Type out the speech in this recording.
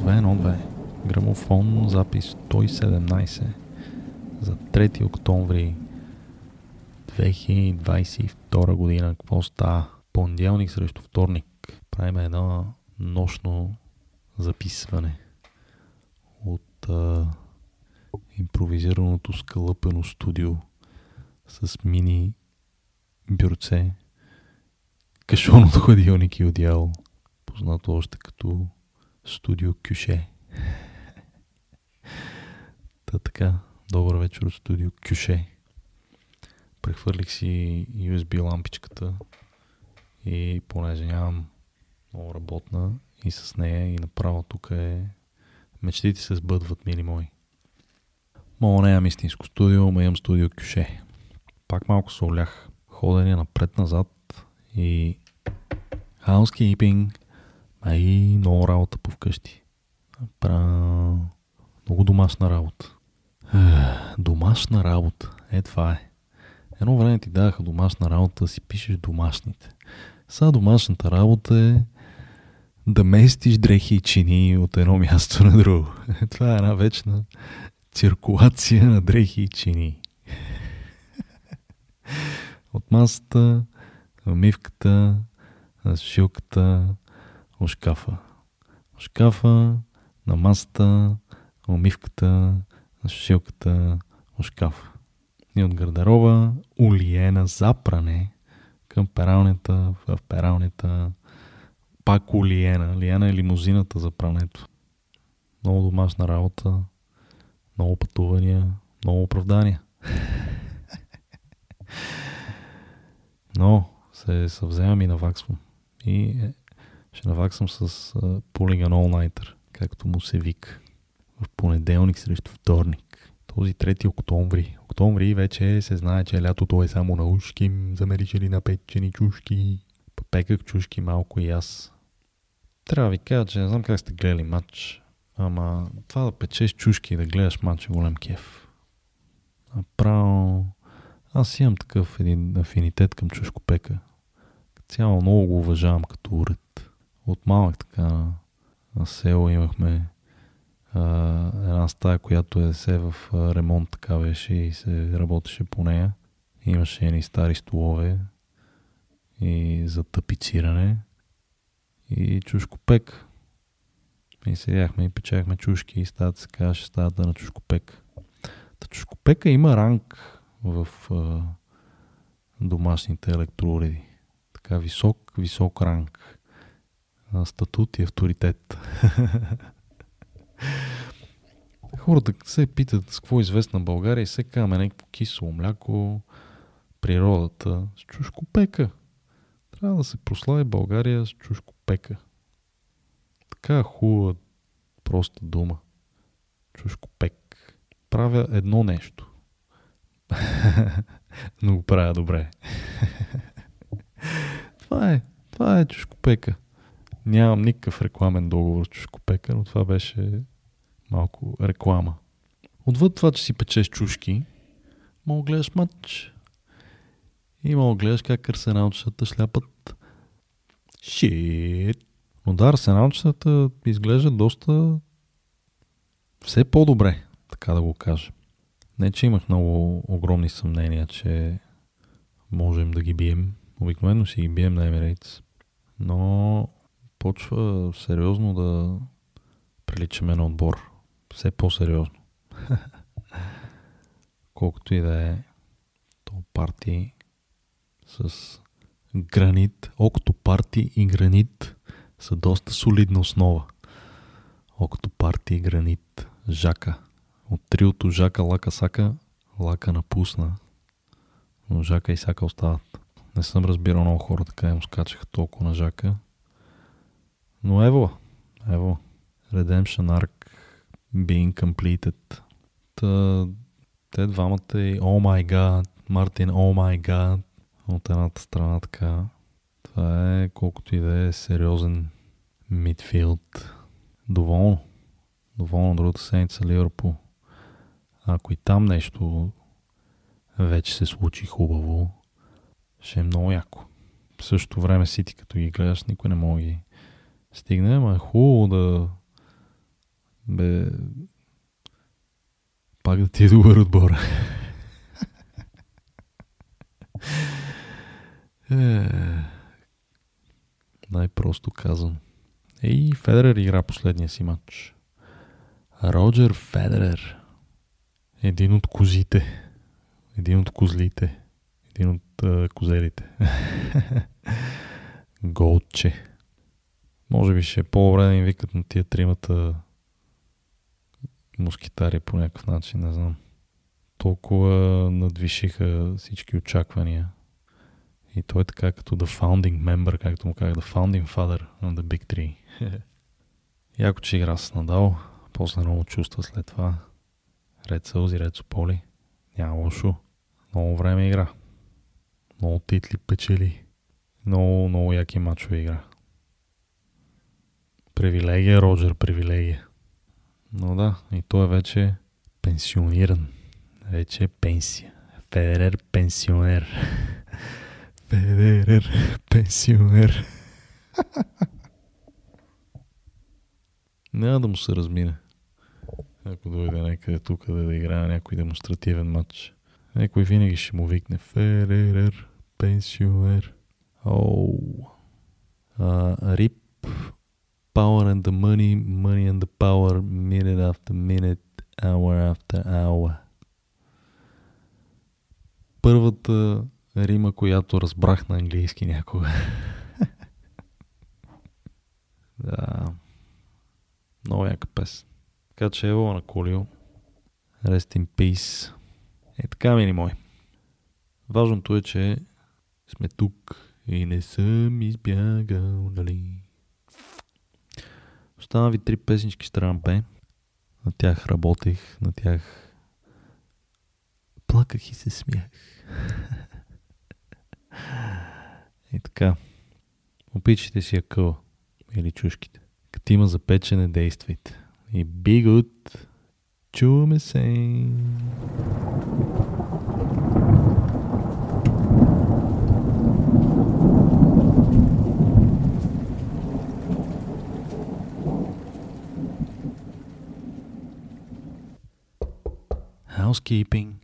1-2. Грамофон, запис 117 за 3 октомври 2022 година. Какво става? Понеделник срещу вторник. Правим едно нощно записване от а, импровизираното скалъпено студио с мини бюрце, кашон от хладилник и одеяло, познато още като студио Кюше. Та така, добър вечер от студио Кюше. Прехвърлих си USB лампичката и понеже нямам много работна и с нея и направо тук е мечтите се сбъдват, мили мои. Мало не имам истинско студио, но имам студио Кюше. Пак малко се олях. Ходене напред-назад и housekeeping, а и много работа по вкъщи. Пра... Много домашна работа. домашна работа. Е, това е. Едно време ти даваха домашна работа си пишеш домашните. Сега домашната работа е да местиш дрехи и чини от едно място на друго. Това е една вечна циркулация на дрехи и чини. От масата, мивката, сушилката, от шкафа. От шкафа, на масата, умивката, на сушилката, от шкафа. И от гардероба, улиена за пране към пералнята, в пералнята, пак улиена. Лиена е лимузината за прането. Много домашна работа, много пътувания, много оправдания. Но се съвземам и наваксвам. И е, ще наваксам с uh, Polygon All Nighter, както му се вика. В понеделник срещу вторник. Този 3 октомври. Октомври вече се знае, че лятото е само на ушки, замеричали на печени чушки. Пеках чушки малко и аз. Трябва ви кажа, че не знам как сте гледали матч, ама това да печеш чушки и да гледаш матч е голям кеф. Направо аз имам такъв един афинитет към чушкопека. Цяло много го уважавам като уред. От малък така на село имахме а, една стая, която е се в ремонт така беше и се работеше по нея. Имаше едни стари столове и за тапициране и чушкопек. И седяхме и печахме чушки и стаята се казваше стаята на чушкопек. Та чушкопека има ранг в а, домашните електроуреди. Така висок, висок ранг. Статут и авторитет. Хората се питат с какво е известна България и се казваме някакво кисело мляко, природата с чушкопека. Трябва да се прослави България с чушкопека. Така хубава проста дума. Чушкопек. Правя едно нещо. Но го правя добре. това е. Това е чушкопека. Нямам никакъв рекламен договор с чушкопека, но това беше малко реклама. Отвъд това, че си печеш чушки, мога гледаш матч. И мога гледаш как арсеналчетата шляпат шит. Но да, арсеналчетата изглеждат доста все по-добре, така да го кажа. Не, че имах много огромни съмнения, че можем да ги бием. Обикновено си ги бием на Emirates. Но почва сериозно да приличаме на отбор. Все по-сериозно. Колкото и да е то парти с гранит, окото парти и гранит са доста солидна основа. Окото парти и гранит, жака. От триото Жака, Лака, Сака, Лака напусна. Но Жака и Сака остават. Не съм разбирал много хора така им скачаха толкова на Жака. Но ево, ево. Redemption Arc being completed. Та, те двамата и Oh my god, Мартин Oh my god от едната страна така. Това е колкото и да е сериозен мидфилд. Доволно. Доволно другата седмица Ливърпул. Ако и там нещо вече се случи хубаво, ще е много яко. В същото време Сити, като ги гледаш, никой не може ги стигне, ама е хубаво да Бе, пак да ти е добър отбор. е, най-просто казано. Ей, Федерер игра последния си матч. Роджер Федерер. Един от козите. Един от козлите. Един от uh, козелите. Голче. Може би ще е по-добре да им викат на тия тримата москитари по някакъв начин, не знам. Толкова надвишиха всички очаквания. И той е така като The Founding Member, както му казах, The Founding Father на The Big Three. Яко, че игра с Надал, после много чувства след това. Ред сълзи, ред Сополи. Няма лошо. Много време игра. Много титли печели. Много, много яки мачове игра. Привилегия, Роджер, привилегия. Но да, и той е вече пенсиониран. Вече е пенсия. Федерер пенсионер. Федерер пенсионер. Няма да му се размине. Ако дойде някъде тук да, да играе някой демонстративен матч. Някой винаги ще му викне Федерер пенсионер. Оу. Рип power and the money, money and the power, minute after minute, hour after hour. Първата рима, която разбрах на английски някога. да. Много яка песен. Така че ево на Колио. Rest in peace. Е така, мини мой. Важното е, че сме тук и не съм избягал, нали? Остана ви три песнички страна Б. На тях работех, на тях плаках и се смях. и така. Опичайте си акъла или чушките. Като има запечене, действайте. И good. Чуваме се. Housekeeping